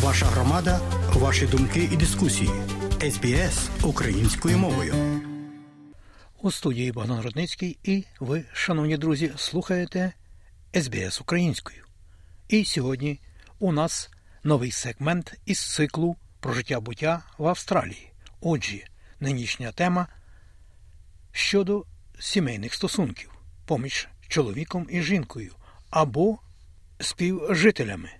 Ваша громада, ваші думки і дискусії. СБС українською мовою. У студії Богдан Рудницький і ви, шановні друзі, слухаєте СБС українською. І сьогодні у нас новий сегмент із циклу про життя буття в Австралії. Отже, нинішня тема щодо сімейних стосунків поміж чоловіком і жінкою або співжителями.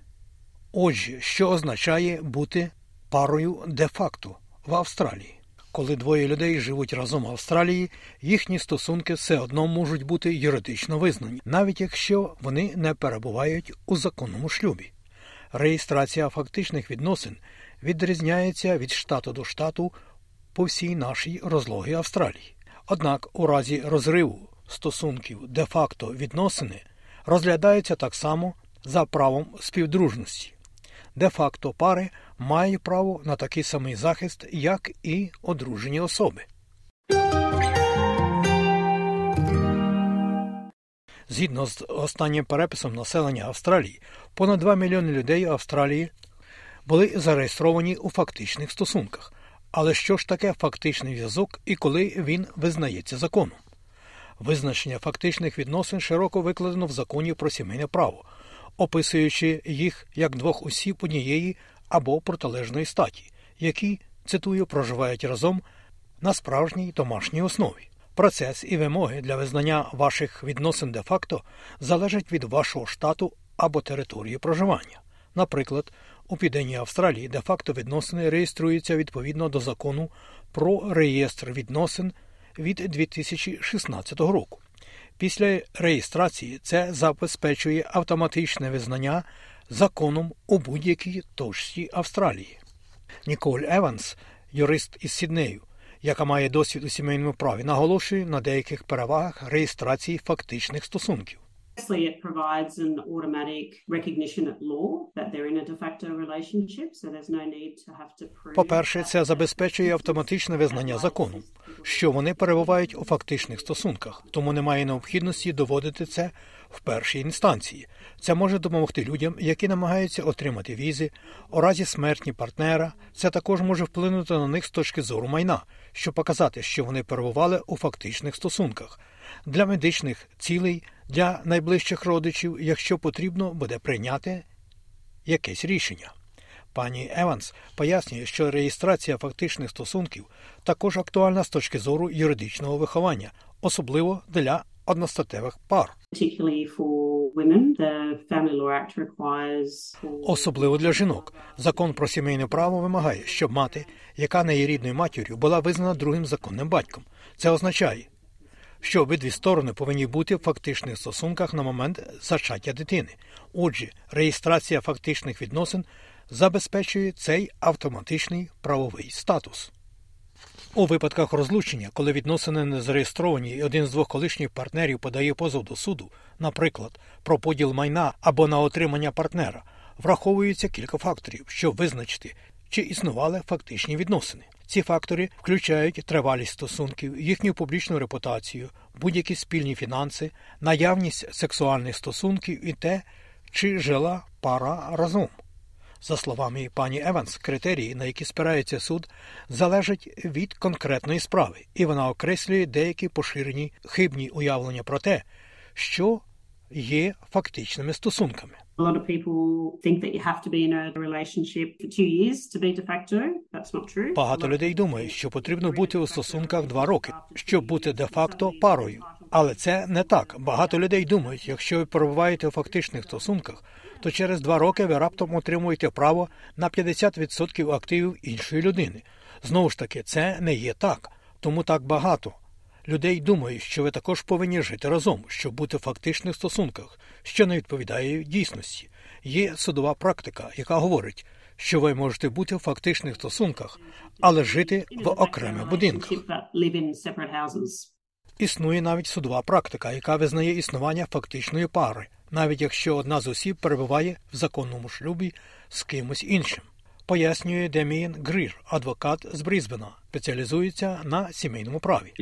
Отже, що означає бути парою де-факто в Австралії. Коли двоє людей живуть разом в Австралії, їхні стосунки все одно можуть бути юридично визнані, навіть якщо вони не перебувають у законному шлюбі. Реєстрація фактичних відносин відрізняється від штату до штату по всій нашій розлогі Австралії. Однак у разі розриву стосунків де-факто відносини розглядаються так само за правом співдружності. Де-факто пари мають право на такий самий захист, як і одружені особи. Згідно з останнім переписом населення Австралії, понад 2 мільйони людей Австралії були зареєстровані у фактичних стосунках. Але що ж таке фактичний зв'язок і коли він визнається законом? Визначення фактичних відносин широко викладено в законі про сімейне право, описуючи їх як двох осіб однієї або протилежної статі, які, цитую, проживають разом на справжній домашній основі. Процес і вимоги для визнання ваших відносин де-факто залежать від вашого штату або території проживання. Наприклад, у Південній Австралії де-факто відносини реєструються відповідно до закону про реєстр відносин від 2016 року. Після реєстрації це забезпечує автоматичне визнання законом у будь-якій точці Австралії. Ніколь Еванс, юрист із Сіднею, яка має досвід у сімейному праві, наголошує на деяких перевагах реєстрації фактичних стосунків. Firstly, it provides an automatic recognition at law that they're in a de facto relationship, so there's no need to have to prove. По-перше, це забезпечує автоматичне визнання закону, що вони перебувають у фактичних стосунках, тому немає необхідності доводити це в першій інстанції. Це може допомогти людям, які намагаються отримати візи, у разі смерті партнера. Це також може вплинути на них з точки зору майна, щоб показати, що вони перебували у фактичних стосунках. Для медичних цілей для найближчих родичів, якщо потрібно буде прийняти якесь рішення. Пані Еванс пояснює, що реєстрація фактичних стосунків також актуальна з точки зору юридичного виховання, особливо для одностатевих пар. Особливо для жінок. Закон про сімейне право вимагає, щоб мати, яка не є рідною матір'ю, була визнана другим законним батьком. Це означає, що обидві сторони повинні бути в фактичних стосунках на момент зачаття дитини. Отже, реєстрація фактичних відносин забезпечує цей автоматичний правовий статус. У випадках розлучення, коли відносини не зареєстровані і один з двох колишніх партнерів подає позов до суду, наприклад, про поділ майна або на отримання партнера, враховується кілька факторів, щоб визначити, чи існували фактичні відносини. Ці фактори включають тривалість стосунків, їхню публічну репутацію, будь-які спільні фінанси, наявність сексуальних стосунків і те, чи жила пара разом. За словами пані Еванс, критерії, на які спирається суд, залежать від конкретної справи, і вона окреслює деякі поширені хибні уявлення про те, що є фактичними стосунками. A lot of people think that you have to be in a relationship for two years to be de facto. That's not true. Багато людей думають, що потрібно бути у стосунках два роки, щоб бути де-факто парою. Але це не так. Багато людей думають, якщо ви перебуваєте у фактичних стосунках, то через два роки ви раптом отримуєте право на 50% активів іншої людини. Знову ж таки, це не є так, тому так багато. Людей думають, що ви також повинні жити разом, щоб бути в фактичних стосунках, що не відповідає дійсності. Є судова практика, яка говорить, що ви можете бути в фактичних стосунках, але жити в окремих будинках. Існує навіть судова практика, яка визнає існування фактичної пари, навіть якщо одна з осіб перебуває в законному шлюбі з кимось іншим. Пояснює Демієн Грір, адвокат з Брізбена, спеціалізується на сімейному праві.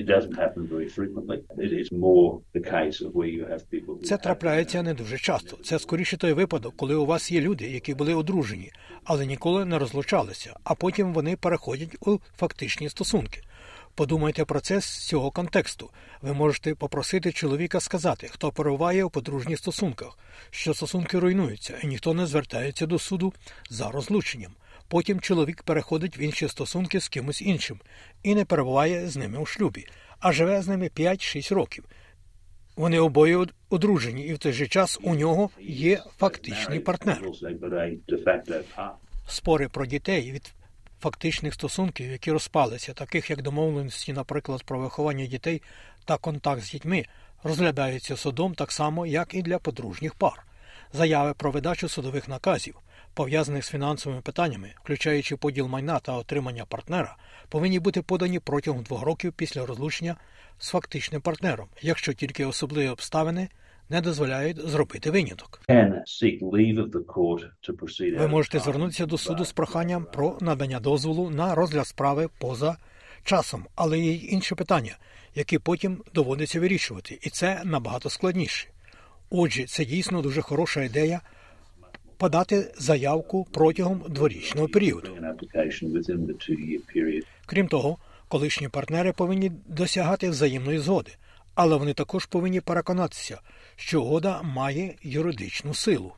Це трапляється не дуже часто. Це скоріше той випадок, коли у вас є люди, які були одружені, але ніколи не розлучалися, а потім вони переходять у фактичні стосунки. Подумайте про це з цього контексту. Ви можете попросити чоловіка сказати, хто перебуває у подружніх стосунках, що стосунки руйнуються, і ніхто не звертається до суду за розлученням. Потім чоловік переходить в інші стосунки з кимось іншим і не перебуває з ними у шлюбі, а живе з ними 5-6 років. Вони обоє одружені, і в той же час у нього є фактичний партнер. Спори про дітей від фактичних стосунків, які розпалися, таких як домовленості, наприклад, про виховання дітей та контакт з дітьми, розглядаються судом так само, як і для подружніх пар. Заяви про видачу судових наказів, пов'язаних з фінансовими питаннями, включаючи поділ майна та отримання партнера, повинні бути подані протягом двох років після розлучення з фактичним партнером, якщо тільки особливі обставини не дозволяють зробити виняток. Ви можете звернутися до суду з проханням про надання дозволу на розгляд справи поза часом, але є й інші питання, які потім доводиться вирішувати, і це набагато складніше. Отже, це дійсно дуже хороша ідея подати заявку протягом дворічного періоду. Крім того, колишні партнери повинні досягати взаємної згоди, але вони також повинні переконатися, що угода має юридичну силу.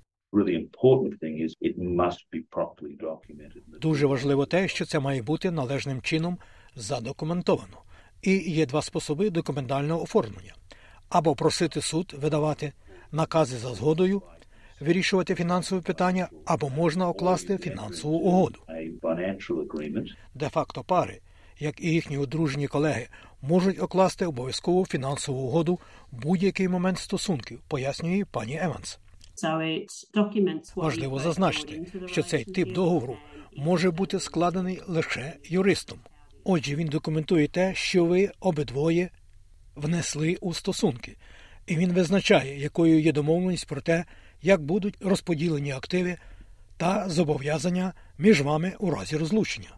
Дуже важливо те, що це має бути належним чином задокументовано. І є два способи документального оформлення: або просити суд видавати накази за згодою, вирішувати фінансові питання, або можна окласти фінансову угоду. Де факто пари, як і їхні одружені колеги, можуть окласти обов'язкову фінансову угоду в будь-який момент стосунків, пояснює пані Еванс. Важливо зазначити, що цей тип договору може бути складений лише юристом. Отже, він документує те, що ви обидвоє внесли у стосунки, і він визначає, якою є домовленість про те, як будуть розподілені активи та зобов'язання між вами у разі розлучення.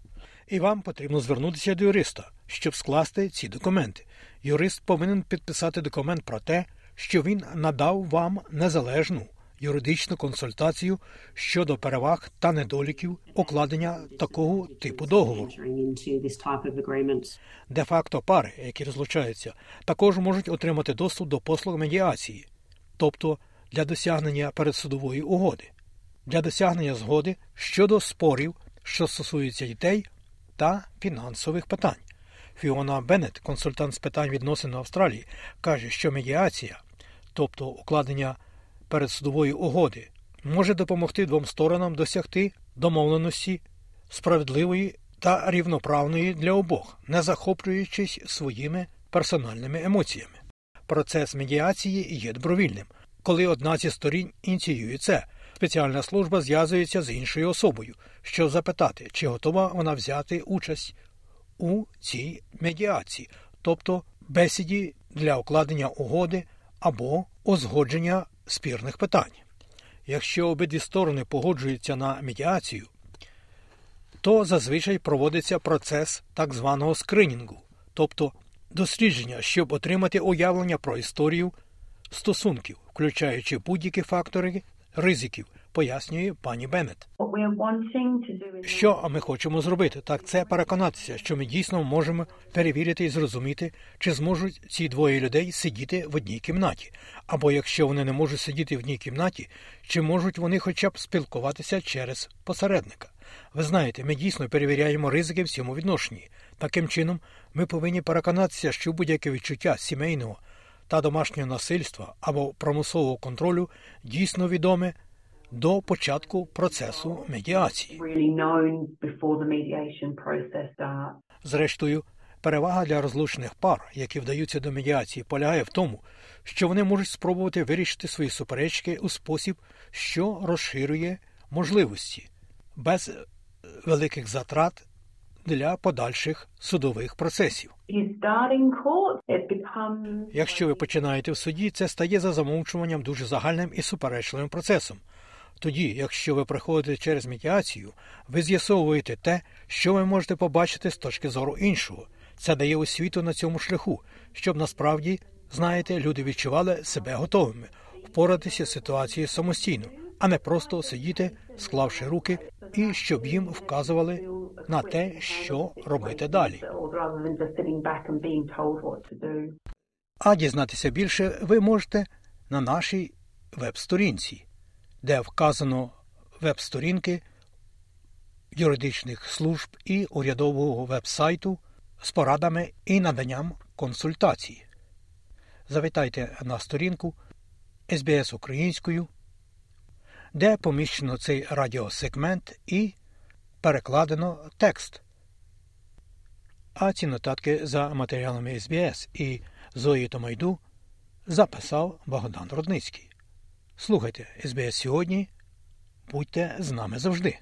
І вам потрібно звернутися до юриста, щоб скласти ці документи. Юрист повинен підписати документ про те, що він надав вам незалежну юридичну консультацію щодо переваг та недоліків укладення такого типу договору. Де факто пари, які розлучаються, також можуть отримати доступ до послуг медіації, тобто для досягнення передсудової угоди, для досягнення згоди щодо спорів, що стосуються дітей та фінансових питань. Фіона Беннет, консультант з питань відносин Австралії, каже, що медіація, тобто укладення передсудової угоди, може допомогти двом сторонам досягти домовленості справедливої та рівноправної для обох, не захоплюючись своїми персональними емоціями. Процес медіації є добровільним. Коли одна зі сторін ініціює це, спеціальна служба зв'язується з іншою особою, щоб запитати, чи готова вона взяти участь у цій медіації, тобто бесіді для укладення угоди або узгодження спірних питань. Якщо обидві сторони погоджуються на медіацію, то зазвичай проводиться процес так званого скринінгу, тобто дослідження, щоб отримати уявлення про історію стосунків, включаючи будь-які фактори ризиків, пояснює пані Беннет. Що ми хочемо зробити? Так це переконатися, що ми дійсно можемо перевірити і зрозуміти, чи зможуть ці двоє людей сидіти в одній кімнаті, або якщо вони не можуть сидіти в одній кімнаті, чи можуть вони хоча б спілкуватися через посередника. Ви знаєте, ми дійсно перевіряємо ризики в цьому відношенні. Таким чином, ми повинні переконатися, що будь-яке відчуття сімейного та домашнього насильства або промислового контролю дійсно відоме до початку процесу медіації. Зрештою, перевага для розлучених пар, які вдаються до медіації, полягає в тому, що вони можуть спробувати вирішити свої суперечки у спосіб, що розширює можливості без великих затрат для подальших судових процесів. Якщо ви починаєте в суді, це стає за замовчуванням дуже загальним і суперечливим процесом. Тоді, якщо ви приходите через медіацію, ви з'ясовуєте те, що ви можете побачити з точки зору іншого. Це дає освіту на цьому шляху, щоб насправді, знаєте, люди відчували себе готовими впоратися з ситуацією самостійно, а не просто сидіти, склавши руки, і щоб їм вказували на те, що робити далі. А дізнатися більше ви можете на нашій веб-сторінці, де вказано веб-сторінки юридичних служб і урядового веб-сайту з порадами і наданням консультацій. Завітайте на сторінку SBS українською, де поміщено цей радіосегмент і перекладено текст. А ці нотатки за матеріалами SBS і Зої Томайду записав Богдан Рудницький. Слухайте СБС сьогодні. Будьте з нами завжди.